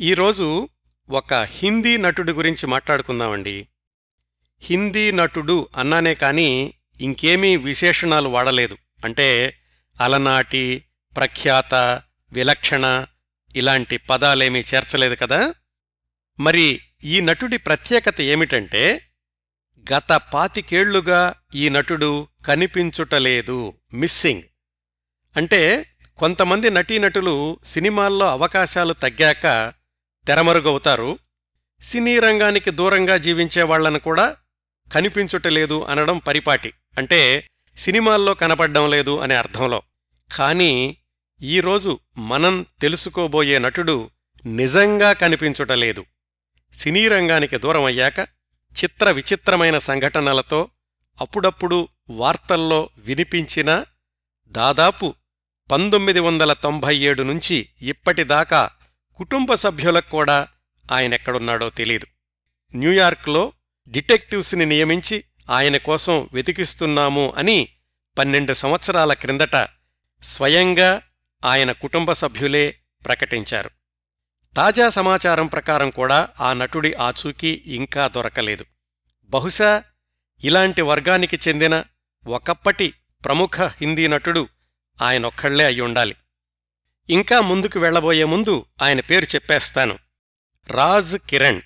ఈరోజు ఒక హిందీ నటుడి గురించి మాట్లాడుకుందామండి. హిందీ నటుడు అన్నానే కాని ఇంకేమీ విశేషణాలు వాడలేదు. అంటే అలనాటి ప్రఖ్యాత విలక్షణ ఇలాంటి పదాలేమీ చేర్చలేదు కదా? మరి ఈ నటుడి ప్రత్యేకత ఏమిటంటే గత పాతికేళ్ళుగా ఈ నటుడు కనిపించుటలేదు. మిస్సింగ్. అంటే కొంతమంది నటీనటులు సినిమాల్లో అవకాశాలు తగ్గాక తెరమరుగవుతారు. సినీ రంగానికి దూరంగా జీవించే వాళ్ళను కూడా కనిపించుటలేదు అనడం పరిపాటి. అంటే సినిమాల్లో కనపడ్డం లేదు అనే అర్థంలో. కానీ ఈరోజు మనం తెలుసుకోబోయే నటుడు నిజంగా కనిపించుటలేదు. సినీ రంగానికి దూరమయ్యాక చిత్ర విచిత్రమైన సంఘటనలతో అప్పుడప్పుడు వార్తల్లో వినిపించిన దాదాపు పంతొమ్మిది వందల తొంభై ఏడు నుంచి ఇప్పటిదాకా కుటుంబ సభ్యులకు కూడా ఆయనెక్కడున్నాడో తెలీదు. న్యూయార్క్లో డిటెక్టివ్స్ని నియమించి ఆయన కోసం వెతికిస్తున్నాము అని పన్నెండు సంవత్సరాల క్రిందట స్వయంగా ఆయన కుటుంబ సభ్యులే ప్రకటించారు. తాజా సమాచారం ప్రకారం కూడా ఆ నటుడి ఆచూకీ ఇంకా దొరకలేదు. బహుశా ఇలాంటి వర్గానికి చెందిన ఒకప్పటి ప్రముఖ హిందీ నటుడు ఆయనొక్కళ్ళే అయ్యుండాలి. ఇంకా ముందుకు వెళ్ళబోయే ముందు ఆయన పేరు చెప్పేస్తాను. రాజ్ కిరణ్.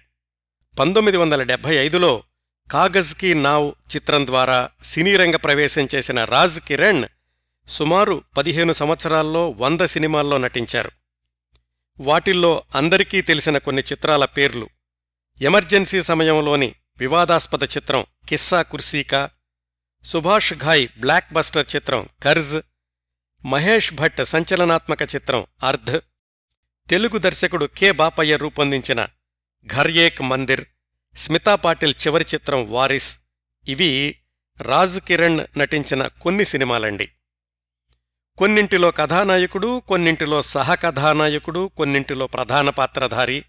పంతొమ్మిది వందల డెబ్భై ఐదులో కాగజ్ కీ నావ్ చిత్రం ద్వారా సినీరంగ ప్రవేశం చేసిన రాజ్ కిరణ్ సుమారు పదిహేను సంవత్సరాల్లో వంద సినిమాల్లో నటించారు. వాటిల్లో అందరికీ తెలిసిన కొన్ని చిత్రాల పేర్లు. ఎమర్జెన్సీ సమయంలోని వివాదాస్పద చిత్రం కిస్సా కుర్సీకా సుభాష్ ఘాయ్ బ్లాక్ బస్టర్ చిత్రం కర్జ్ మహేష్ భట్ సంచలనాత్మక చిత్రం అర్ధ్. తెలుగు దర్శకుడు కె. బాపయ్య రూపొందించిన ఘర్యేక్ మందిర్ స్మితా పాటిల్ చివరి చిత్రం వారిస్. ఇవి రాజ్ కిరణ్ నటించిన కొన్ని సినిమాలండి. కొన్నింటిలో కథానాయకుడు కొన్నింటిలో సహకథానాయకుడు కొన్నింటిలో ప్రధాన పాత్రధారి.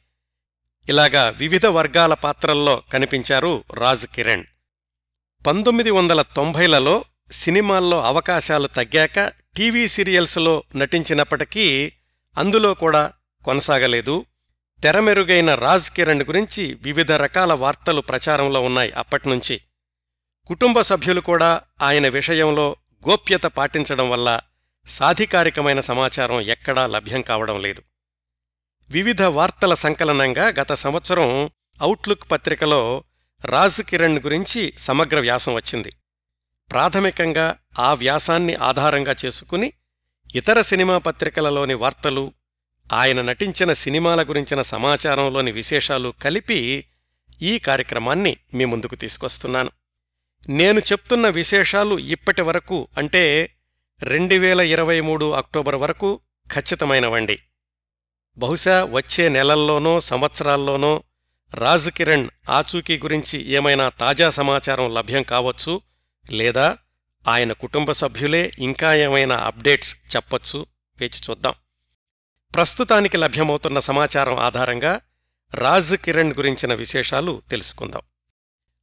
ఇలాగా వివిధ వర్గాల పాత్రల్లో కనిపించారు రాజ్ కిరణ్. పంతొమ్మిది వందల తొంభైలలో సినిమాల్లో అవకాశాలు తగ్గాక టీవీ సీరియల్స్లో నటించినప్పటికీ అందులో కూడా కొనసాగలేదు. తెరమెరుగైన రాజ్ కిరణ్ గురించి వివిధ రకాల వార్తలు ప్రచారంలో ఉన్నాయి అప్పట్నుంచి. కుటుంబ సభ్యులు కూడా ఆయన విషయంలో గోప్యత పాటించడం వల్ల సాధికారికమైన సమాచారం ఎక్కడా లభ్యం కావడం లేదు. వివిధ వార్తల సంకలనంగా గత సంవత్సరం అవుట్లుక్ పత్రికలో రాజ్ కిరణ్ గురించి సమగ్ర వ్యాసం వచ్చింది. ప్రాథమికంగా ఆ వ్యాసాన్ని ఆధారంగా చేసుకుని ఇతర సినిమా పత్రికలలోని వార్తలు ఆయన నటించిన సినిమాల గురించిన సమాచారంలోని విశేషాలు కలిపి ఈ కార్యక్రమాన్ని మీ ముందుకు తీసుకొస్తున్నాను. నేను చెప్తున్న విశేషాలు ఇప్పటి వరకు అంటే రెండు వేల ఇరవై మూడు అక్టోబర్ వరకు ఖచ్చితమైనవండి. బహుశా వచ్చే నెలల్లోనో సంవత్సరాల్లోనో రాజ్ కిరణ్ ఆచూకీ గురించి ఏమైనా తాజా సమాచారం లభ్యం కావచ్చు లేదా ఆయన కుటుంబ సభ్యులే ఇంకా ఏమైనా అప్డేట్స్ చెప్పొచ్చు? వేచి చూద్దాం. ప్రస్తుతానికి లభ్యమవుతున్న సమాచారం ఆధారంగా రాజ్ కిరణ్ గురించిన విశేషాలు తెలుసుకుందాం.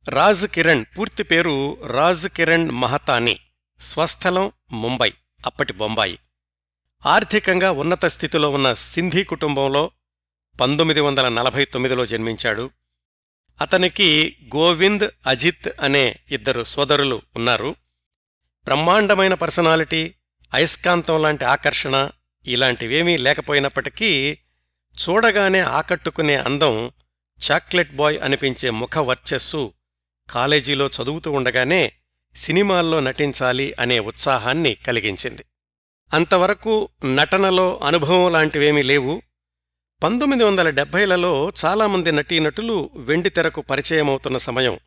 రాజ్ కిరణ్ పూర్తి పేరు రాజ్ కిరణ్ మహతాని. స్వస్థలం ముంబై అప్పటి బొంబాయి. ఆర్థికంగా ఉన్నత స్థితిలో ఉన్న సింధీ కుటుంబంలో పంతొమ్మిది వందల నలభై తొమ్మిదిలో జన్మించాడు. అతనికి గోవింద్ అజిత్ అనే ఇద్దరు సోదరులు ఉన్నారు. బ్రహ్మాండమైన పర్సనాలిటీ అయస్కాంతం లాంటి ఆకర్షణ ఇలాంటివేమీ లేకపోయినప్పటికీ చూడగానే ఆకట్టుకునే అందం చాక్లెట్ బాయ్ అనిపించే ముఖ వర్చస్సు కాలేజీలో చదువుతూ ఉండగానే సినిమాల్లో నటించాలి అనే ఉత్సాహాన్ని కలిగించింది. అంతవరకు నటనలో అనుభవం లాంటివేమీ లేవు. పంతొమ్మిది వందల డెబ్భైలలో చాలామంది నటీనటులు వెండితెరకు పరిచయమవుతున్న సమయం.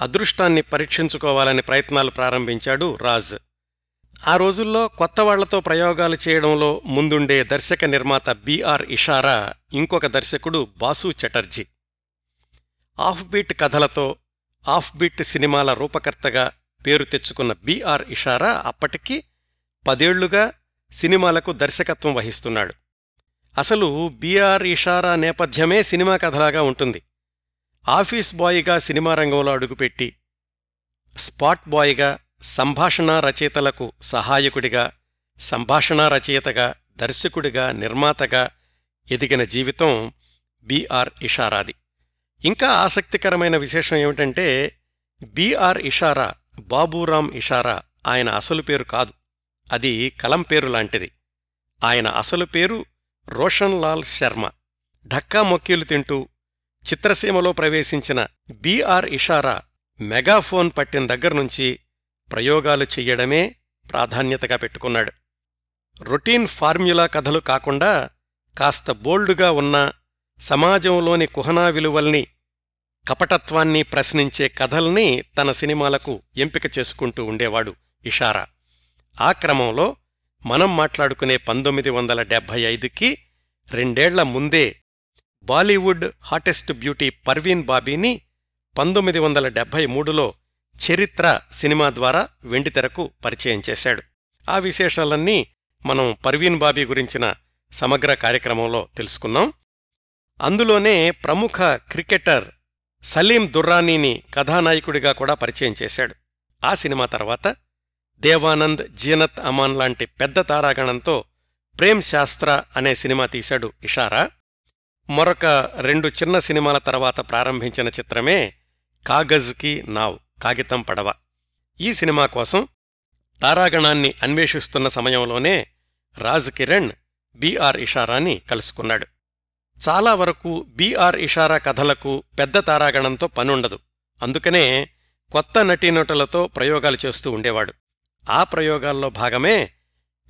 అదృష్టాన్ని పరీక్షించుకోవాలని ప్రయత్నాలు ప్రారంభించాడు రాజ్. ఆ రోజుల్లో కొత్త వాళ్ళతో ప్రయోగాలు చేయడంలో ముందుండే దర్శక నిర్మాత బీఆర్ ఇషారా ఇంకొక దర్శకుడు బాసు చటర్జీ. ఆఫ్బీట్ కథలతో ఆఫ్బీట్ సినిమాల రూపకర్తగా పేరు తెచ్చుకున్న బీఆర్ ఇషారా అప్పటికి పదేళ్ళుగా సినిమాలకు దర్శకత్వం వహిస్తున్నాడు. అసలు బీఆర్ ఇషారా నేపథ్యమే సినిమా కథలాగా ఉంటుంది. ఆఫీస్ బాయ్గా సినిమా రంగంలో అడుగుపెట్టి స్పాట్ బాయ్గా సంభాషణా రచయితలకు సహాయకుడిగా సంభాషణా రచయితగా దర్శకుడిగా నిర్మాతగా ఎదిగిన జీవితం బిఆర్ ఇషారాది. ఇంకా ఆసక్తికరమైన విశేషం ఏమిటంటే బిఆర్ ఇషారా బాబూరాం ఇషారా ఆయన అసలు పేరు కాదు. అది కలం పేరు లాంటిది. ఆయన అసలు పేరు రోషన్ లాల్ శర్మ ఢక్కా మొక్కీలు తింటూ చిత్రసీమలో ప్రవేశించిన బీఆర్ ఇషారా మెగాఫోన్ పట్టిన దగ్గర్నుంచి ప్రయోగాలు చెయ్యడమే ప్రాధాన్యతగా పెట్టుకున్నాడు. రొటీన్ ఫార్మ్యులా కథలు కాకుండా కాస్త బోల్డుగా ఉన్న సమాజంలోని కుహనా విలువల్ని కపటత్వాన్ని ప్రశ్నించే కథల్ని తన సినిమాలకు ఎంపిక చేసుకుంటూ ఉండేవాడు ఇషారా. ఆ క్రమంలో మనం మాట్లాడుకునే పంతొమ్మిది వందల డెబ్భై ఐదుకి రెండేళ్ళ ముందే బాలీవుడ్ హాటెస్ట్ బ్యూటీ పర్వీన్ బాబీని పంతొమ్మిది వందల డెబ్భై మూడులో చరిత్ర సినిమా ద్వారా వెండితెరకు పరిచయం చేశాడు. ఆ విశేషాలన్నీ మనం పర్వీన్ బాబీ గురించిన సమగ్ర కార్యక్రమంలో తెలుసుకున్నాం. అందులోనే ప్రముఖ క్రికెటర్ సలీం దుర్రానీని కథానాయకుడిగా కూడా పరిచయం చేశాడు. ఆ సినిమా తర్వాత దేవానంద్ జీనత్ అమాన్ లాంటి పెద్ద తారాగణంతో ప్రేమ్ శాస్త్ర అనే సినిమా తీశాడు ఇషారా. మరొక రెండు చిన్న సినిమాల తర్వాత ప్రారంభించిన చిత్రమే కాగజ్కి నావ్ కాగితం పడవ. ఈ సినిమా కోసం తారాగణాన్ని అన్వేషిస్తున్న సమయంలోనే రాజ్ కిరణ్ బీఆర్ ఇషారాని కలుసుకున్నాడు. చాలా వరకు బీఆర్ ఇషారా కథలకు పెద్ద తారాగణంతో పనుండదు. అందుకనే కొత్త నటీనటులతో ప్రయోగాలు చేస్తూ ఉండేవాడు. ఆ ప్రయోగాల్లో భాగమే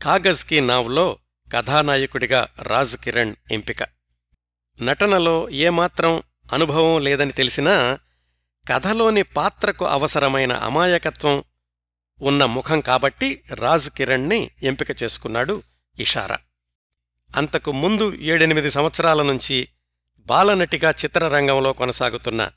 కాగజ్కి నావ్లో కథానాయకుడిగా రాజ్ కిరణ్ ఎంపిక. నటనలో ఏమాత్రం అనుభవం లేదని తెలిసినా కథలోని పాత్రకు అవసరమైన అమాయకత్వం ఉన్న ముఖం కాబట్టి రాజ్ కిరణ్ని ఎంపిక చేసుకున్నాడు ఇషారా. అంతకు ముందు ఏడెనిమిది సంవత్సరాల నుంచి బాలనటిగా చిత్రరంగంలో కొనసాగుతున్న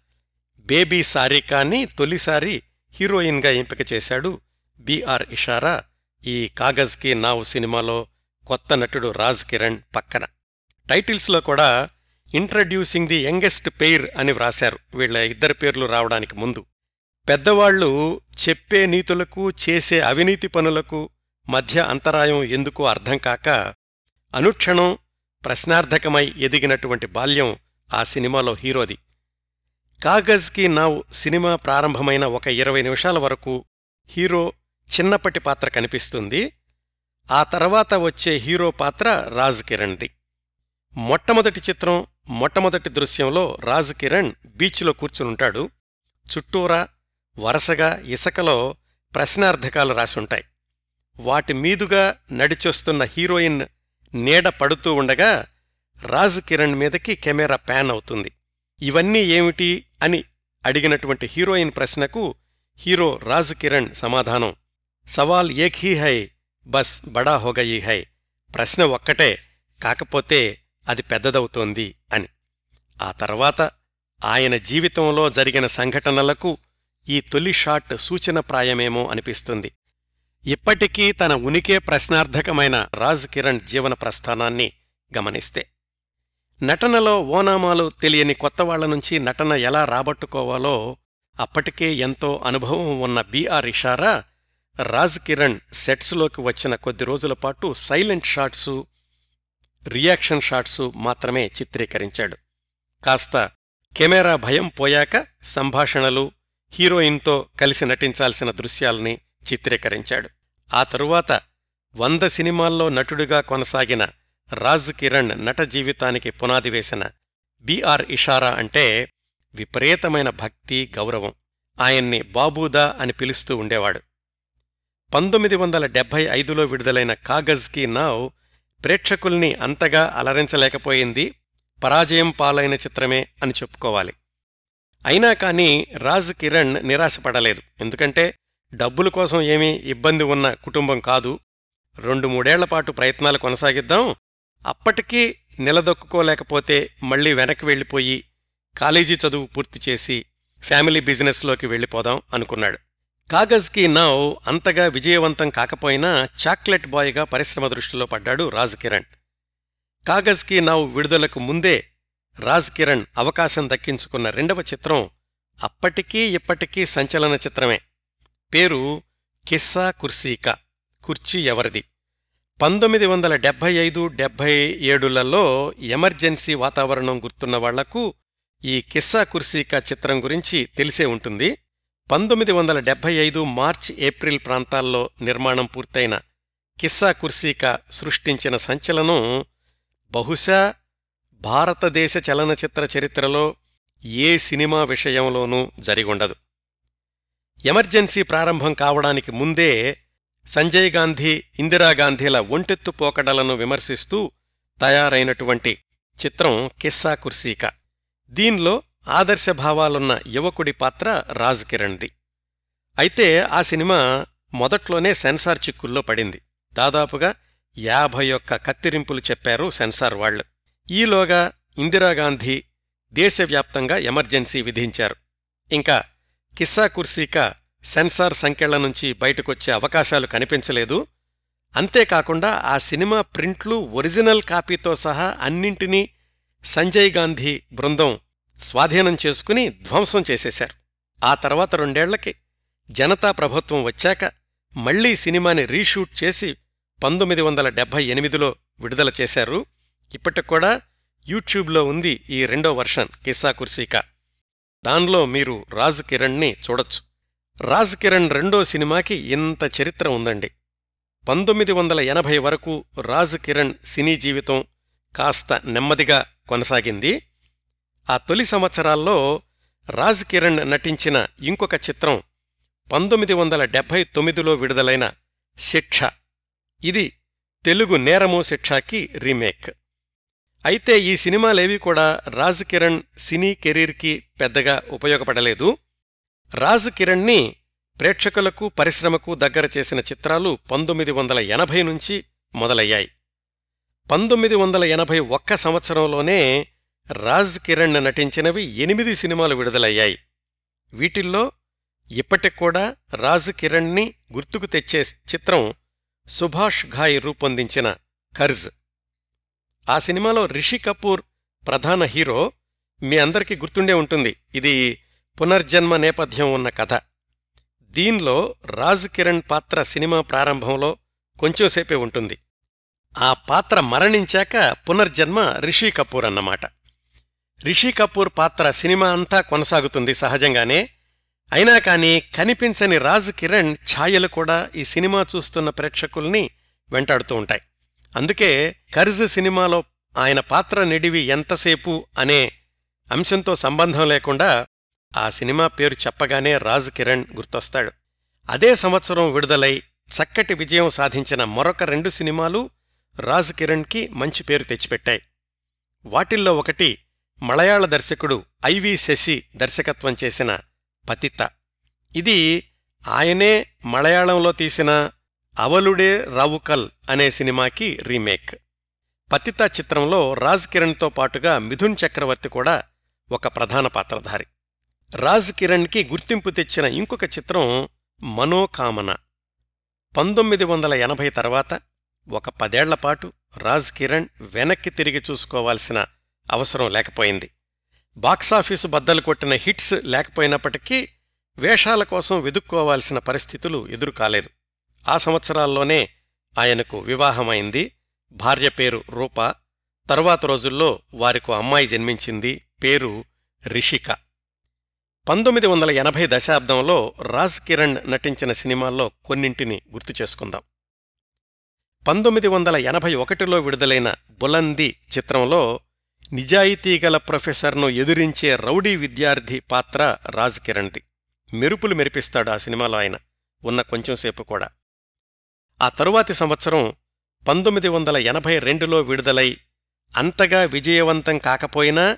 బేబీ సారికాని తొలిసారి హీరోయిన్గా ఎంపిక చేశాడు బీఆర్ ఇషారా ఈ కాగజ్కి నావు సినిమాలో కొత్త నటుడు రాజ్ కిరణ్ పక్కన. టైటిల్స్లో కూడా ఇంట్రడ్యూసింగ్ ది యంగెస్ట్ పెయిర్ అని వ్రాశారు. వీళ్ళ ఇద్దరి పేర్లు రావడానికి ముందు. పెద్దవాళ్ళు చెప్పే నీతులకు చేసే అవినీతి పనులకు మధ్య అంతరాయం ఎందుకో అర్థం కాక అనుక్షణం ప్రశ్నార్థకమై ఎదిగినటువంటి బాల్యం ఆ సినిమాలో హీరోది. కాగజ్కి నావ్ సినిమా ప్రారంభమైన ఒక ఇరవై నిమిషాల వరకు హీరో చిన్నప్పటి పాత్ర కనిపిస్తుంది. ఆ తర్వాత వచ్చే హీరో పాత్ర రాజ్ కిరణ్ది మొట్టమొదటి చిత్రం మొట్టమొదటి దృశ్యంలో రాజ్ కిరణ్ బీచ్లో కూర్చునుంటాడు. చుట్టూరా వరసగా ఇసకలో ప్రశ్నార్థకాలు రాసుంటాయి. వాటి మీదుగా నడిచొస్తున్న హీరోయిన్ నీడ పడుతూ ఉండగా రాజ్ కిరణ్ మీదకి కెమెరా ప్యాన్ అవుతుంది. ఇవన్నీ ఏమిటి అని అడిగినటువంటి హీరోయిన్ ప్రశ్నకు హీరో రాజ్ కిరణ్ సమాధానం. సవాల్ ఏక్ హీ హై బస్ బడా హోగయీ హై. ప్రశ్న ఒక్కటే కాకపోతే అది పెద్దదవుతోంది అని. ఆ తర్వాత ఆయన జీవితంలో జరిగిన సంఘటనలకు ఈ తొలి షాట్ సూచనప్రాయమేమో అనిపిస్తుంది. ఇప్పటికీ తన ఉనికే ప్రశ్నార్థకమైన రాజ్ కిరణ్ జీవన ప్రస్థానాన్ని గమనిస్తే. నటనలో ఓనామాలు తెలియని కొత్తవాళ్ళ నుంచి నటన ఎలా రాబట్టుకోవాలో అప్పటికే ఎంతో అనుభవం ఉన్న బిఆర్ ఇషారా రాజ్ కిరణ్ సెట్స్లోకి వచ్చిన కొద్ది రోజుల పాటు సైలెంట్ షాట్సు రియాక్షన్ షాట్సు మాత్రమే చిత్రీకరించాడు. కాస్త కెమెరా భయం పోయాక సంభాషణలు హీరోయిన్తో కలిసి నటించాల్సిన దృశ్యాల్ని చిత్రీకరించాడు. ఆ తరువాత వంద సినిమాల్లో నటుడిగా కొనసాగిన రాజ్ కిరణ్ నట జీవితానికి పునాది వేసిన బిఆర్ ఇషారా అంటే విపరీతమైన భక్తి గౌరవం. ఆయన్ని బాబూదా అని పిలుస్తూ ఉండేవాడు. పంతొమ్మిది వందల డెబ్భై ఐదులో విడుదలైన కాగజ్కి నావ్ ప్రేక్షకుల్ని అంతగా అలరించలేకపోయింది పరాజయం పాలైన చిత్రమే అని చెప్పుకోవాలి. అయినా కానీ రాజ్ కిరణ్ నిరాశపడలేదు. ఎందుకంటే డబ్బుల కోసం ఏమీ ఇబ్బంది ఉన్న కుటుంబం కాదు. రెండు మూడేళ్ళపాటు ప్రయత్నాలు కొనసాగిద్దాం. అప్పటికీ నిలదొక్కుకోలేకపోతే మళ్ళీ వెనక్కి వెళ్ళిపోయి కాలేజీ చదువు పూర్తి చేసి ఫ్యామిలీ బిజినెస్లోకి వెళ్ళిపోదాం అనుకున్నాడు. కాగజ్కి నావ్ అంతగా విజయవంతం కాకపోయినా చాక్లెట్ బాయ్గా పరిశ్రమ దృష్టిలో పడ్డాడు రాజ్ కిరణ్. కాగజ్కి నావ్ విడుదలకు ముందే రాజ్ కిరణ్ అవకాశం దక్కించుకున్న రెండవ చిత్రం అప్పటికీ ఇప్పటికీ సంచలన చిత్రమే. పేరు కిస్సా కుర్సీకా కుర్చీ ఎవరిది? పంతొమ్మిది వందల డెబ్భై ఐదు డెబ్భై ఏడులలో ఎమర్జెన్సీ వాతావరణం గుర్తున్న వాళ్ళకు ఈ కిస్సా కుర్సీకా చిత్రం గురించి తెలిసే ఉంటుంది. పంతొమ్మిది వందల డెబ్బై ఐదు మార్చ్ ఏప్రిల్ ప్రాంతాల్లో నిర్మాణం పూర్తయిన కిస్సా కుర్సీకా సృష్టించిన సంచలనం బహుశా భారతదేశ చలనచిత్ర చరిత్రలో ఏ సినిమా విషయంలోనూ జరిగుండదు. ఎమర్జెన్సీ ప్రారంభం కావడానికి ముందే సంజయ్ గాంధీ ఇందిరాగాంధీల ఒంటెత్తు పోకడలను విమర్శిస్తూ తయారైనటువంటి చిత్రం కిస్సా కుర్సీకా. దీనిలో ఆదర్శభావాలున్న యువకుడి పాత్ర రాజ్ కిరణ్ది అయితే ఆ సినిమా మొదట్లోనే సెన్సార్ చిక్కుల్లో పడింది. దాదాపుగా యాభై ఒక్క కత్తిరింపులు చెప్పారు సెన్సార్ వాళ్ళు ఈలోగా ఇందిరాగాంధీ దేశవ్యాప్తంగా ఎమర్జెన్సీ విధించారు. ఇంకా కిస్సా కుర్సీకా సెన్సార్ సంఖ్యల నుంచి బయటకొచ్చే అవకాశాలు కనిపించలేదు. అంతేకాకుండా ఆ సినిమా ప్రింట్లు ఒరిజినల్ కాపీతో సహా అన్నింటినీ సంజయ్ గాంధీ బృందం స్వాధీనం చేసుకుని ధ్వంసం చేసేశారు. ఆ తర్వాత రెండేళ్ళకి జనతా ప్రభుత్వం వచ్చాక మళ్ళీ సినిమాని రీషూట్ చేసి పంతొమ్మిది వందల డెబ్భై ఎనిమిదిలో విడుదల చేశారు. ఇప్పటికూడా యూట్యూబ్లో ఉంది ఈ రెండో వర్షన్ కిస్సా కుర్సీకా. దానిలో మీరు రాజ్ కిరణ్ని చూడొచ్చు. రాజ్ కిరణ్ రెండో సినిమాకి ఇంత చరిత్ర ఉందండి. పంతొమ్మిది వందల ఎనభై వరకు రాజ్ కిరణ్ సినీ జీవితం కాస్త నెమ్మదిగా కొనసాగింది. ఆ తొలి సంవత్సరాల్లో రాజ్ కిరణ్ నటించిన ఇంకొక చిత్రం పంతొమ్మిది వందల డెబ్భై తొమ్మిదిలో విడుదలైన శిక్ష. ఇది తెలుగు నేరము శిక్షాకి రీమేక్. అయితే ఈ సినిమాలేవి కూడా రాజ్ కిరణ్ సినీ కెరీర్కి పెద్దగా ఉపయోగపడలేదు. రాజ్ కిరణ్ని ప్రేక్షకులకు పరిశ్రమకు దగ్గర చేసిన చిత్రాలు పంతొమ్మిది వందల ఎనభై నుంచి మొదలయ్యాయి. పంతొమ్మిది వందల ఎనభై ఒక్క సంవత్సరంలోనే రాజ్ కిరణ్ నటించినవి ఎనిమిది సినిమాలు విడుదలయ్యాయి. వీటిల్లో ఇప్పటికూడా రాజ్ కిరణ్ని గుర్తుకు తెచ్చే చిత్రం సుభాష్ ఘాయ్ రూపొందించిన కర్జ్ ఆ సినిమాలో రిషి కపూర్ ప్రధాన హీరో మీ అందరికీ గుర్తుండే ఉంటుంది. ఇది పునర్జన్మ నేపథ్యం ఉన్న కథ. దీనిలో రాజ్ కిరణ్ పాత్ర సినిమా ప్రారంభంలో కొంచెంసేపే ఉంటుంది. ఆ పాత్ర మరణించాక పునర్జన్మ రిషి కపూర్ అన్నమాట. రిషి కపూర్ పాత్ర సినిమా అంతా కొనసాగుతుంది సహజంగానే. అయినా కాని కనిపించని రాజ్ కిరణ్ ఛాయలు కూడా ఈ సినిమా చూస్తున్న ప్రేక్షకుల్ని వెంటాడుతూ ఉంటాయి. అందుకే కర్జ్ సినిమాలో ఆయన పాత్ర నిడివి ఎంతసేపు అనే అంశంతో సంబంధం లేకుండా ఆ సినిమా పేరు చెప్పగానే రాజ్ కిరణ్ గుర్తొస్తాడు. అదే సంవత్సరం విడుదలై చక్కటి విజయం సాధించిన మరొక రెండు సినిమాలు రాజ్ కిరణ్కి మంచి పేరు తెచ్చిపెట్టాయి. వాటిల్లో ఒకటి మలయాళ దర్శకుడు ఐవి శశి దర్శకత్వం చేసిన పతిత. ఇది ఆయనే మలయాళంలో తీసిన అవలుడే రావుకల్ అనే సినిమాకి రీమేక్. పతిత చిత్రంలో రాజ్ కిరణ్తో పాటుగా మిథున్ చక్రవర్తి కూడా ఒక ప్రధాన పాత్రధారి. రాజ్ కిరణ్కి గుర్తింపు తెచ్చిన ఇంకొక చిత్రం మనోకామన. పంతొమ్మిది వందల ఎనభై తర్వాత ఒక పదేళ్ళపాటు రాజ్ కిరణ్ వెనక్కి తిరిగి చూసుకోవాల్సిన అవసరం లేకపోయింది. బాక్సాఫీసు బద్దలు కొట్టిన హిట్స్ లేకపోయినప్పటికీ వేషాల కోసం వెదుక్కోవాల్సిన పరిస్థితులు ఎదురుకాలేదు. ఆ సంవత్సరాల్లోనే ఆయనకు వివాహమైంది. భార్య పేరు రూప. తరువాత రోజుల్లో వారికో అమ్మాయి జన్మించింది. పేరు రిషిక. పంతొమ్మిది వందల ఎనభై దశాబ్దంలో రాజ్ కిరణ్ నటించిన సినిమాల్లో కొన్నింటిని గుర్తు చేసుకుందాం. పంతొమ్మిది వందల ఎనభై ఒకటిలో విడుదలైన బులంది చిత్రంలో నిజాయితీగల ప్రొఫెసర్ను ఎదురించే రౌడీ విద్యార్థి పాత్ర రాజ్ కిరణ్ది మెరుపులు మెరిపిస్తాడు ఆ సినిమాలో ఆయన ఉన్న కొంచెంసేపు కూడా. ఆ తరువాతి సంవత్సరం పంతొమ్మిది వందల ఎనభై రెండులో విడుదలై అంతగా విజయవంతం కాకపోయినా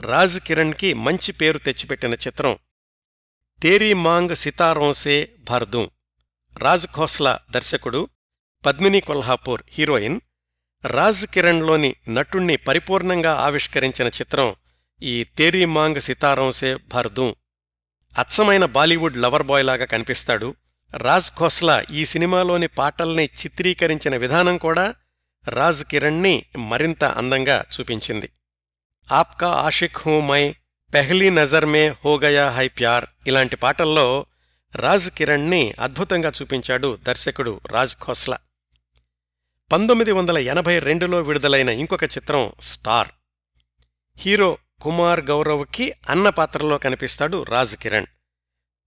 రాజ్ కిరణ్కి మంచి పేరు తెచ్చిపెట్టిన చిత్రం తేరీ మాంగ్ సితారోంసే భర్దూం. రాజ్ ఖోస్లా దర్శకుడు పద్మిని కొల్హాపూర్ హీరోయిన్ రాజ్ కిరణ్లోని నటుణ్ణి పరిపూర్ణంగా ఆవిష్కరించిన చిత్రం ఈ తేరీ మాంగ్ సితారంసే భర్దూ. అచ్చమైన బాలీవుడ్ లవర్ బాయ్ లాగా కనిపిస్తాడు. రాజ్ ఖోస్లా ఈ సినిమాలోని పాటల్ని చిత్రీకరించిన విధానం కూడా రాజ్ కిరణ్ని మరింత అందంగా చూపించింది. ఆప్కా ఆషిక్ హూ మై పెహ్లీ నజర్ మే హోగయా హై ప్యార్ ఇలాంటి పాటల్లో రాజ్ కిరణ్ని అద్భుతంగా చూపించాడు దర్శకుడు రాజ్ ఖోస్లా. పంతొమ్మిది వందల ఎనభై రెండులో విడుదలైన ఇంకొక చిత్రం స్టార్. హీరో కుమార్ గౌరవ్కి అన్న పాత్రలో కనిపిస్తాడు రాజ్ కిరణ్.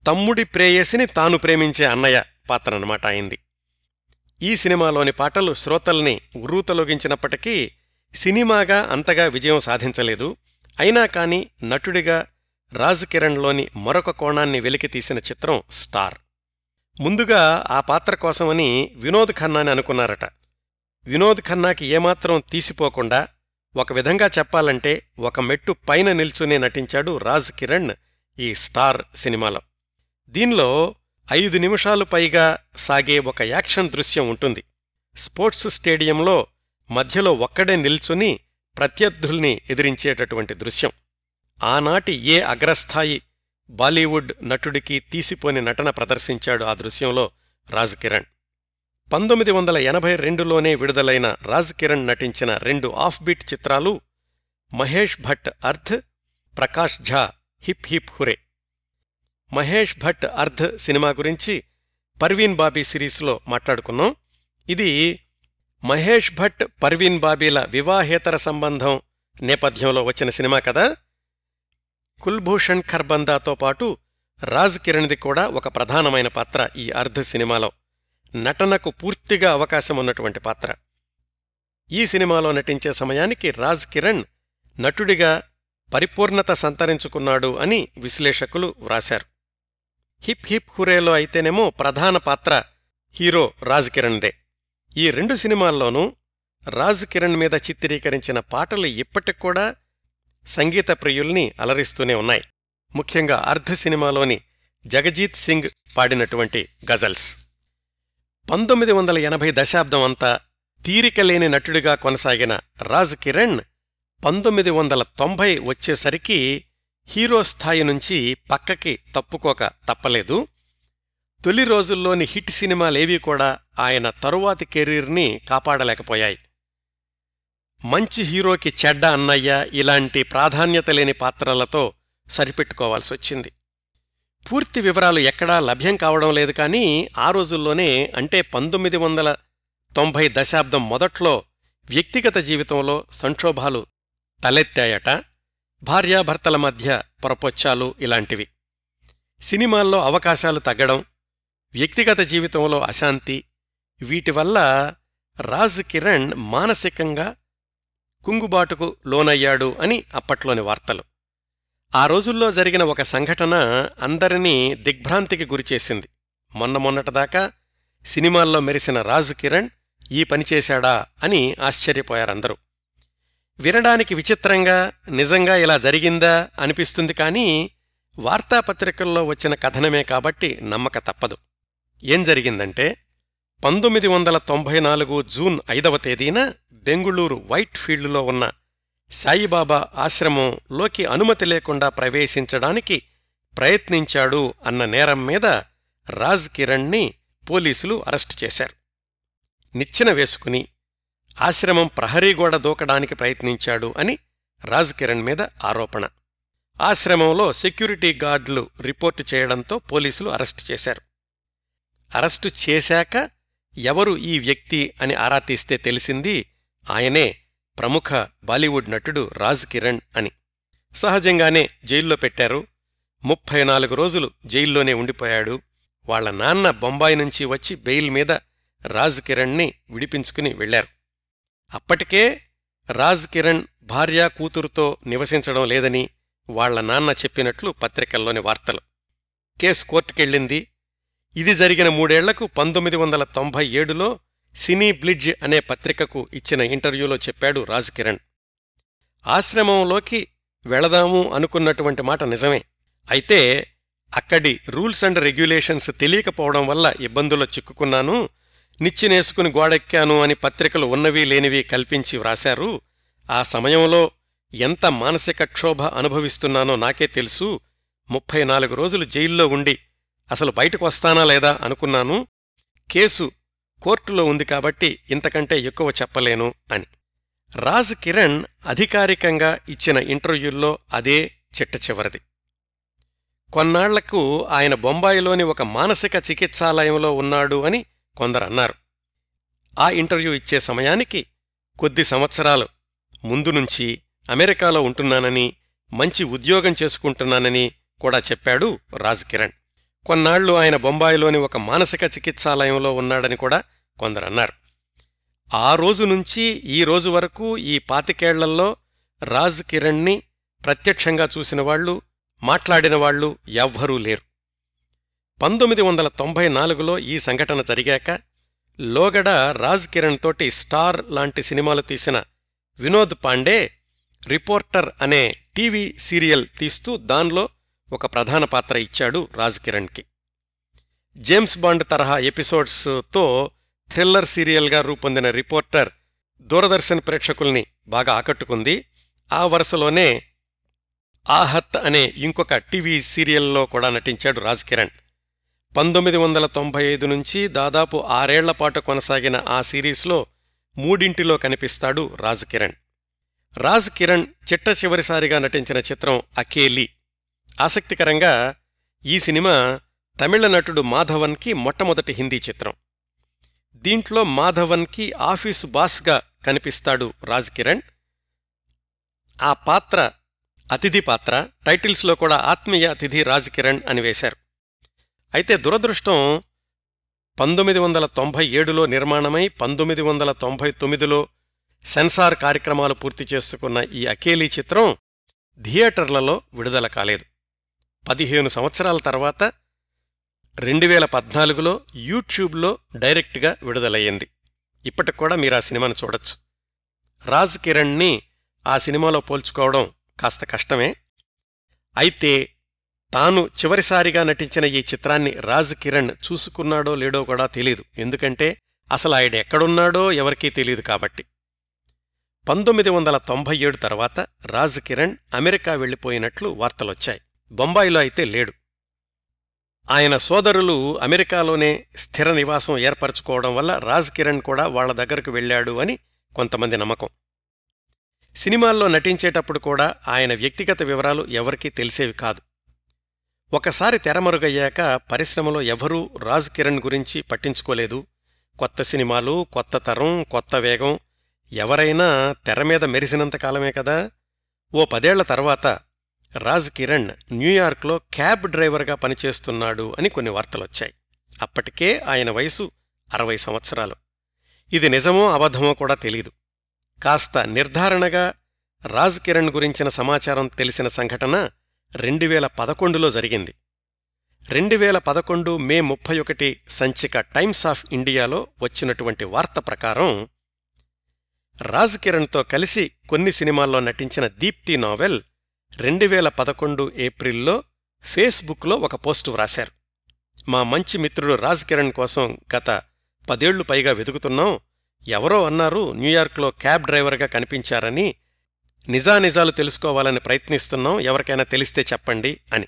తమ్ముడి ప్రేయసిని తాను ప్రేమించే అన్నయ్య పాత్రనమాట అయింది. ఈ సినిమాలోని పాటలు శ్రోతల్ని ఉర్రూతలొగించినప్పటికీ సినిమాగా అంతగా విజయం సాధించలేదు. అయినా కాని నటుడిగా రాజ్ కిరణ్లోని మరొక కోణాన్ని వెలికితీసిన చిత్రం స్టార్. ముందుగా ఆ పాత్ర కోసమని వినోద్ ఖన్నాని అనుకున్నారట. వినోద్ ఖన్నాకి ఏమాత్రం తీసిపోకుండా ఒక విధంగా చెప్పాలంటే ఒక మెట్టు పైన నిల్చునే నటించాడు రాజ్ కిరణ్ ఈ స్టార్ సినిమాలో. దీనిలో ఐదు నిమిషాలు పైగా సాగే ఒక యాక్షన్ దృశ్యం ఉంటుంది. స్పోర్ట్స్ స్టేడియంలో మధ్యలో ఒక్కడే నిల్చుని ప్రత్యర్థుల్ని ఎదిరించేటటువంటి దృశ్యం. ఆనాటి ఏ అగ్రస్థాయి బాలీవుడ్ నటుడికి తీసిపోని నటన ప్రదర్శించాడు ఆ దృశ్యంలో రాజ్ కిరణ్. పంతొమ్మిది వందల ఎనభై రెండులోనే విడుదలైన రాజ్ కిరణ్ నటించిన రెండు ఆఫ్ బీట్ చిత్రాలు Mahesh Bhatt Arth Prakash Jha hip hip hurray. Mahesh Bhatt Arth cinema గురించి పర్వీన్ బాబీ సిరీస్లో మాట్లాడుకున్నాం. ఇది మహేష్ భట్ పర్వీన్ బాబీల వివాహేతర సంబంధం నేపథ్యంలో వచ్చిన సినిమా కదా. కుల్భూషణ్ ఖర్బందాతో పాటు రాజ్ కిరణ్ది కూడా ఒక ప్రధానమైన పాత్ర ఈ అర్ధ సినిమాలో. నటనకు పూర్తిగా అవకాశం ఉన్నటువంటి పాత్ర. ఈ సినిమాలో నటించే సమయానికి రాజ్ కిరణ్ నటుడిగా పరిపూర్ణత సంతరించుకున్నాడు అని విశ్లేషకులు వ్రాశారు. హిప్ హిప్ హురేలో అయితేనేమో ప్రధాన పాత్ర హీరో రాజ్ కిరణ్దే. ఈ రెండు సినిమాల్లోనూ రాజ్ కిరణ్ మీద చిత్రీకరించిన పాటలు ఇప్పటికూడా సంగీత ప్రియుల్ని అలరిస్తూనే ఉన్నాయి. ముఖ్యంగా అర్ధ సినిమాలోని జగజీత్ సింగ్ పాడినటువంటి గజల్స్. పంతొమ్మిది వందల ఎనభై దశాబ్దం అంతా తీరికలేని నటుడిగా కొనసాగిన రాజ్ కిరణ్ పంతొమ్మిది వందల తొంభై వచ్చేసరికి హీరో స్థాయి నుంచి పక్కకి తప్పుకోక తప్పలేదు. తొలి రోజుల్లోని హిట్ సినిమాలేవీ కూడా ఆయన తరువాతి కెరీర్ని కాపాడలేకపోయాయి. మంచి హీరోకి చెడ్డ అన్నయ్య ఇలాంటి ప్రాధాన్యత లేని పాత్రలతో సరిపెట్టుకోవాల్సొచ్చింది. పూర్తి వివరాలు ఎక్కడా లభ్యం కావడం లేదు కానీ ఆ రోజుల్లోనే అంటే పంతొమ్మిది వందల తొంభై దశాబ్దం మొదట్లో వ్యక్తిగత జీవితంలో సంక్షోభాలు తలెత్తాయట భార్యాభర్తల మధ్య పొరపొచ్చాలు ఇలాంటివి. సినిమాల్లో అవకాశాలు తగ్గడం వ్యక్తిగత జీవితంలో అశాంతి వీటివల్ల రాజ్ కిరణ్ మానసికంగా కుంగుబాటుకు లోనయ్యాడు అని అప్పట్లోని వార్తలు. ఆ రోజుల్లో జరిగిన ఒక సంఘటన అందరినీ దిగ్భ్రాంతికి గురిచేసింది మొన్న మొన్నటిదాకా సినిమాల్లో మెరిసిన రాజు కిరణ్ ఈ పనిచేశాడా అని ఆశ్చర్యపోయారందరూ వినడానికి విచిత్రంగా నిజంగా ఇలా జరిగిందా అనిపిస్తుంది కానీ వార్తాపత్రికల్లో వచ్చిన కథనమే కాబట్టి నమ్మక తప్పదు. ఏం జరిగిందంటే పంతొమ్మిది వందల తొంభై నాలుగు జూన్ ఐదవ తేదీన బెంగుళూరు వైట్ ఫీల్డ్లో ఉన్న సాయిబాబా ఆశ్రమంలోకి అనుమతి లేకుండా ప్రవేశించడానికి ప్రయత్నించాడు అన్న నేరం మీద రాజ్ కిరణ్ని పోలీసులు అరెస్టు చేశారు. నిచ్చెన వేసుకుని ఆశ్రమం ప్రహరీ గోడ దూకడానికి ప్రయత్నించాడు అని రాజ్ కిరణ్ మీద ఆరోపణ. ఆశ్రమంలో సెక్యూరిటీ గార్డులు రిపోర్టు చేయడంతో పోలీసులు అరెస్టు చేశారు. అరెస్టు చేశాక ఎవరు ఈ వ్యక్తి అని ఆరా తీస్తే తెలిసింది ఆయనే ప్రముఖ బాలీవుడ్ నటుడు రాజ్ కిరణ్ అని. సహజంగానే జైల్లో పెట్టారు. ముప్పై నాలుగు రోజులు జైల్లోనే ఉండిపోయాడు. వాళ్ళ నాన్న బొంబాయి నుంచి వచ్చి బెయిల్ మీద రాజ్ కిరణ్ని విడిపించుకుని వెళ్ళారు అప్పటికే రాజ్ కిరణ్ భార్యా కూతురుతో నివసించడం లేదని వాళ్ళ నాన్న చెప్పినట్లు పత్రికల్లోని వార్తలు. కేసు కోర్టుకెళ్ళింది. ఇది జరిగిన మూడేళ్ళకు పంతొమ్మిది వందల తొంభై ఏడులో సినీ బ్లిడ్జ్ అనే పత్రికకు ఇచ్చిన ఇంటర్వ్యూలో చెప్పాడు రాజ్ కిరణ్ ఆశ్రమంలోకి వెళదాము అనుకున్నటువంటి మాట నిజమే. అయితే అక్కడి రూల్స్ అండ్ రెగ్యులేషన్స్ తెలియకపోవడం వల్ల ఇబ్బందుల్లో చిక్కుకున్నాను. నిచ్చినేసుకుని గోడెక్కాను అని పత్రికలు ఉన్నవి లేనివి కల్పించి వ్రాశారు. ఆ సమయంలో ఎంత మానసిక క్షోభ అనుభవిస్తున్నానో నాకే తెలుసు. ముప్పై నాలుగు రోజులు జైల్లో ఉండి అసలు బయటకు వస్తానా లేదా అనుకున్నాను. కేసు కోర్టులో ఉంది కాబట్టి ఇంతకంటే ఎక్కువ చెప్పలేను అని. రాజ్ కిరణ్ అధికారికంగా ఇచ్చిన ఇంటర్వ్యూల్లో అదే చిట్ట చివరిది. కొన్నాళ్ళకు ఆయన బొంబాయిలోని ఒక మానసిక చికిత్సాలయంలో ఉన్నాడు అని కొందరన్నారు. ఆ ఇంటర్వ్యూ ఇచ్చే సమయానికి కొద్ది సంవత్సరాలు ముందు నుంచి అమెరికాలో ఉంటున్నానని మంచి ఉద్యోగం చేసుకుంటున్నానని కూడా చెప్పాడు రాజ్ కిరణ్. కొన్నాళ్ళు ఆయన బొంబాయిలోని ఒక మానసిక చికిత్సాలయంలో ఉన్నాడని కూడా కొందరన్నారు. ఆ రోజు నుంచి ఈ రోజు వరకు ఈ పాతికేళ్ళల్లో రాజ్ కిరణ్ని ప్రత్యక్షంగా చూసిన వాళ్ళు మాట్లాడిన వాళ్ళు ఎవ్వరూ లేరు. పంతొమ్మిది వందల తొంభై నాలుగులో ఈ సంఘటన జరిగాక లోగడ రాజ్ కిరణ్ తోటి స్టార్ లాంటి సినిమాలు తీసిన వినోద్ పాండే రిపోర్టర్ అనే టీవీ సీరియల్ తీస్తూ దానిలో ఒక ప్రధాన పాత్ర ఇచ్చాడు రాజ్ కిరణ్కి జేమ్స్ బాండ్ తరహా ఎపిసోడ్స్తో థ్రిల్లర్ సీరియల్గా రూపొందిన రిపోర్టర్ దూరదర్శన్ ప్రేక్షకుల్ని బాగా ఆకట్టుకుంది. ఆ వరుసలోనే ఆహత్ అనే ఇంకొక టీవీ సీరియల్లో కూడా నటించాడు రాజ్ కిరణ్ పంతొమ్మిది వందల తొంభై ఐదు నుంచి దాదాపు ఆరేళ్ళ పాటు కొనసాగిన ఆ సిరీస్లో మూడింటిలో కనిపిస్తాడు రాజ్ కిరణ్ రాజ్ కిరణ్ చిట్ట చివరిసారిగా నటించిన చిత్రం అకేలి. ఆసక్తికరంగా ఈ సినిమా తమిళ నటుడు మాధవన్కి మొట్టమొదటి హిందీ చిత్రం. దీంట్లో మాధవన్కి ఆఫీసు బాస్గా కనిపిస్తాడు రాజ్ కిరణ్. ఆ పాత్ర అతిథి పాత్ర టైటిల్స్లో కూడా ఆత్మీయ అతిథి రాజ్ కిరణ్ అని వేశారు. అయితే దురదృష్టం పంతొమ్మిది వందల తొంభై ఏడులో నిర్మాణమై పంతొమ్మిది వందల తొంభై తొమ్మిదిలో సెన్సార్ కార్యక్రమాలు పూర్తి చేసుకున్న ఈ అకేలీ చిత్రం థియేటర్లలో విడుదల కాలేదు. పదిహేను సంవత్సరాల తర్వాత రెండు వేల పద్నాలుగులో యూట్యూబ్లో డైరెక్ట్గా విడుదలయ్యింది. ఇప్పటికి కూడా మీరు ఆ సినిమాను చూడొచ్చు. రాజ్ కిరణ్ని ఆ సినిమాలో పోల్చుకోవడం కాస్త కష్టమే. అయితే తాను చివరిసారిగా నటించిన ఈ చిత్రాన్ని రాజ్ కిరణ్ చూసుకున్నాడో లేడో కూడా తెలీదు. ఎందుకంటే అసలు ఆయన ఎక్కడున్నాడో ఎవరికీ తెలియదు కాబట్టి. పంతొమ్మిది వందల తొంభై ఏడు తర్వాత రాజ్ కిరణ్ అమెరికా వెళ్ళిపోయినట్లు వార్తలొచ్చాయి. బొంబాయిలో అయితే లేడు. ఆయన సోదరులు అమెరికాలోనే స్థిర నివాసం ఏర్పరచుకోవడం వల్ల రాజ్ కిరణ్ కూడా వాళ్ళ దగ్గరకు వెళ్ళాడు అని కొంతమంది నమ్మకం. సినిమాల్లో నటించేటప్పుడు కూడా ఆయన వ్యక్తిగత వివరాలు ఎవరికీ తెలిసేవి కాదు. ఒకసారి తెరమరుగయ్యాక పరిశ్రమలో ఎవరూ రాజ్ కిరణ్ గురించి పట్టించుకోలేదు. కొత్త సినిమాలు కొత్త తరం కొత్త వేగం. ఎవరైనా తెరమీద మెరిసినంతకాలమే కదా? ఓ పదేళ్ళ తర్వాత రాజ్ కిరణ్ న్యూయార్క్లో క్యాబ్ డ్రైవర్గా పనిచేస్తున్నాడు అని కొన్ని వార్తలొచ్చాయి. అప్పటికే ఆయన వయసు అరవై సంవత్సరాలు. ఇది నిజమో అబద్ధమో కూడా తెలీదు. కాస్త నిర్ధారణగా రాజ్ కిరణ్ గురించిన సమాచారం తెలిసిన సంఘటన రెండు వేల పదకొండులో జరిగింది. రెండు వేల పదకొండు మే ముప్పై ఒకటి సంచిక టైమ్స్ ఆఫ్ ఇండియాలో వచ్చినటువంటి వార్త ప్రకారం రాజ్ కిరణ్తో కలిసి కొన్ని సినిమాల్లో నటించిన దీప్తి నావెల్ రెండు వేల పదకొండు ఏప్రిల్లో ఫేస్బుక్లో ఒక పోస్టు వ్రాశారు. మా మంచి మిత్రుడు రాజ్ కిరణ్ కోసం గత పదేళ్ళు పైగా వెతుకుతున్నాం ఎవరో అన్నారు న్యూయార్క్లో క్యాబ్ డ్రైవర్గా కనిపించారని నిజానిజాలు తెలుసుకోవాలని ప్రయత్నిస్తున్నాం ఎవరికైనా తెలిస్తే చెప్పండి అని.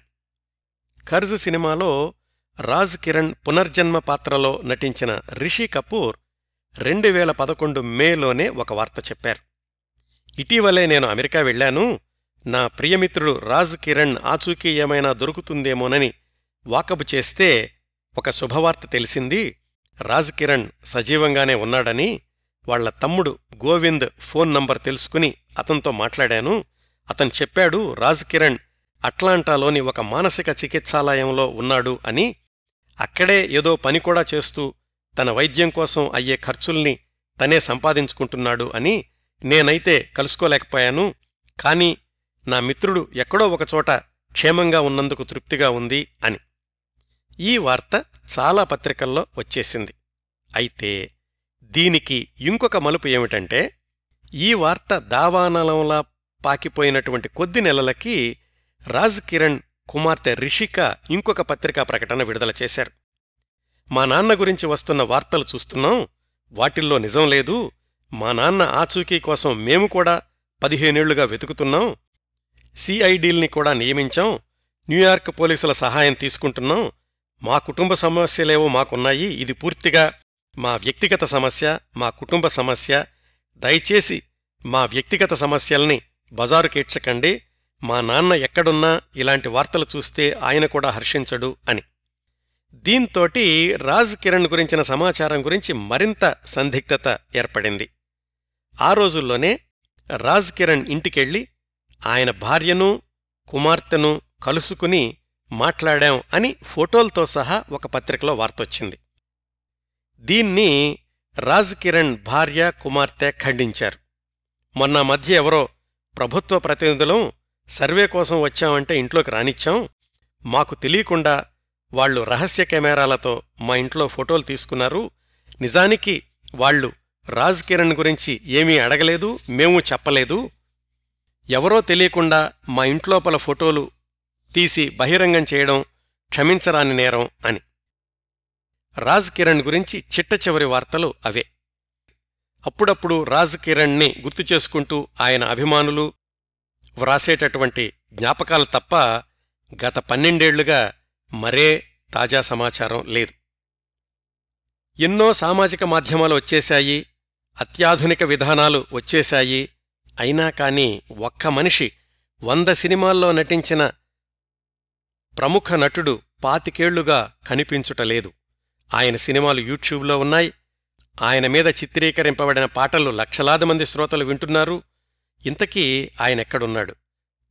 ఖర్జ్ సినిమాలో రాజ్ కిరణ్ పునర్జన్మ పాత్రలో నటించిన రిషి కపూర్ రెండు వేల పదకొండు మేలోనే ఒక వార్త చెప్పారు. ఇటీవలే నేను అమెరికా వెళ్ళాను నా ప్రియమిత్రుడు రాజ్ కిరణ్ ఆచూకీ ఏమైనా దొరుకుతుందేమోనని వాకబు చేస్తే ఒక శుభవార్త తెలిసింది. రాజ్ కిరణ్ సజీవంగానే ఉన్నాడని వాళ్ళ తమ్ముడు గోవింద్ ఫోన్ నంబర్ తెలుసుకుని అతనితో మాట్లాడాను. అతను చెప్పాడు రాజ్ కిరణ్ అట్లాంటాలోని ఒక మానసిక చికిత్సాలయంలో ఉన్నాడు అని. అక్కడే ఏదో పని కూడా చేస్తూ తన వైద్యం కోసం అయ్యే ఖర్చుల్ని తనే సంపాదించుకుంటున్నాడు అని నేనైతే కలుసుకోలేకపోయాను. కానీ నా మిత్రుడు ఎక్కడో ఒకచోట క్షేమంగా ఉన్నందుకు తృప్తిగా ఉంది అని. ఈ వార్త చాలా పత్రికల్లో వచ్చేసింది. అయితే దీనికి ఇంకొక మలుపు ఏమిటంటే ఈ వార్త దావానలంలా పాకిపోయినటువంటి కొద్ది నెలలకి రాజ్ కిరణ్ కుమార్తె రిషిక ఇంకొక పత్రికా ప్రకటన విడుదల చేశారు. మా నాన్న గురించి వస్తున్న వార్తలు చూస్తున్నాం. వాటిల్లో నిజం లేదు. మా నాన్న ఆచూకీ కోసం మేము కూడా పదిహేనేళ్ళుగా వెతుకుతున్నాం. సిఐడీల్ని కూడా నియమించాం. న్యూయార్క్ పోలీసుల సహాయం తీసుకుంటున్నాం. మా కుటుంబ సమస్యలేవో మాకున్నాయి. ఇది పూర్తిగా మా వ్యక్తిగత సమస్య మా కుటుంబ సమస్య. దయచేసి మా వ్యక్తిగత సమస్యల్ని బజారుకేడ్చకండి మా నాన్న ఎక్కడున్నా ఇలాంటి వార్తలు చూస్తే ఆయన కూడా హర్షించడు అని. దీంతోటి రాజ్ కిరణ్ గురించిన సమాచారం గురించి మరింత సందిగ్ధత ఏర్పడింది. ఆ రోజుల్లోనే రాజ్ కిరణ్ ఇంటికెళ్ళి ఆయన భార్యను కుమార్తెను కలుసుకుని మాట్లాడాం అని ఫోటోలతో సహా ఒక పత్రికలో వార్తొచ్చింది. దీన్ని రాజ్ కిరణ్ భార్య కుమార్తె ఖండించారు. మొన్న మధ్య ఎవరో ప్రభుత్వ ప్రతినిధులం సర్వే కోసం వచ్చామంటే ఇంట్లోకి రానిచ్చాం. మాకు తెలియకుండా వాళ్ళు రహస్య కెమెరాలతో మా ఇంట్లో ఫోటోలు తీసుకున్నారు. నిజానికి వాళ్ళు రాజ్ కిరణ్ గురించి ఏమీ అడగలేదు మేము చెప్పలేదు. ఎవరో తెలియకుండా మా ఇంట్లోపల ఫోటోలు తీసి బహిరంగం చేయడం క్షమించరాని నేరం అని. రాజ్ కిరణ్ గురించి చిట్ట చివరి వార్తలు అవే. అప్పుడప్పుడు రాజ్ కిరణ్ని గుర్తు చేసుకుంటూ ఆయన అభిమానులు వ్రాసేటటువంటి జ్ఞాపకాలు తప్ప గత పన్నెండేళ్ళుగా మరే తాజా సమాచారం లేదు. ఎన్నో సామాజిక మాధ్యమాలు వచ్చేశాయి అత్యాధునిక విధానాలు వచ్చేశాయి అయినా కాని ఒక్క మనిషి వంద సినిమాల్లో నటించిన ప్రముఖ నటుడు పాతికేళ్ళుగా కనిపించుటలేదు ఆయన సినిమాలు యూట్యూబ్లో ఉన్నాయి. ఆయన మీద చిత్రీకరింపబడిన పాటలు లక్షలాది మంది శ్రోతలు వింటున్నారు. ఇంతకీ ఆయనెక్కడున్నాడు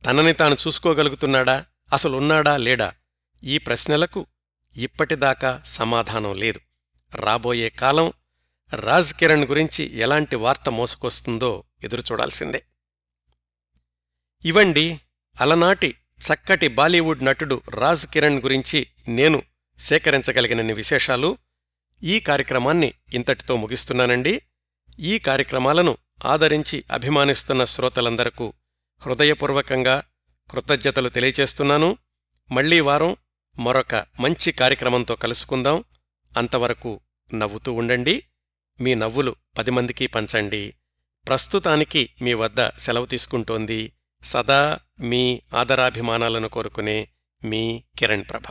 తనని తాను చూసుకోగలుగుతున్నాడా? అసలున్నాడా లేడా? ఈ ప్రశ్నలకు ఇప్పటిదాకా సమాధానం లేదు. రాబోయే కాలం రాజ్ కిరణ్ గురించి ఎలాంటి వార్త మోసుకొస్తుందో ఎదురుచూడాల్సిందే ఇవండి అలనాటి చక్కటి బాలీవుడ్ నటుడు రాజ్ కిరణ్ గురించి నేను సేకరించగలిగినన్ని విశేషాలు. ఈ కార్యక్రమాన్ని ఇంతటితో ముగిస్తున్నానండి. ఈ కార్యక్రమాలను ఆదరించి అభిమానిస్తున్న శ్రోతలందరకు హృదయపూర్వకంగా కృతజ్ఞతలు తెలియచేస్తున్నాను మళ్ళీ వారం మరొక మంచి కార్యక్రమంతో కలుసుకుందాం. అంతవరకు నవ్వుతూ ఉండండి. మీ నవ్వులు పది మందికి పంచండి. ప్రస్తుతానికి మీ వద్ద సెలవు తీసుకుంటోంది సదా మీ ఆదరాభిమానాలను కోరుకునే మీ కిరణ్ ప్రభ.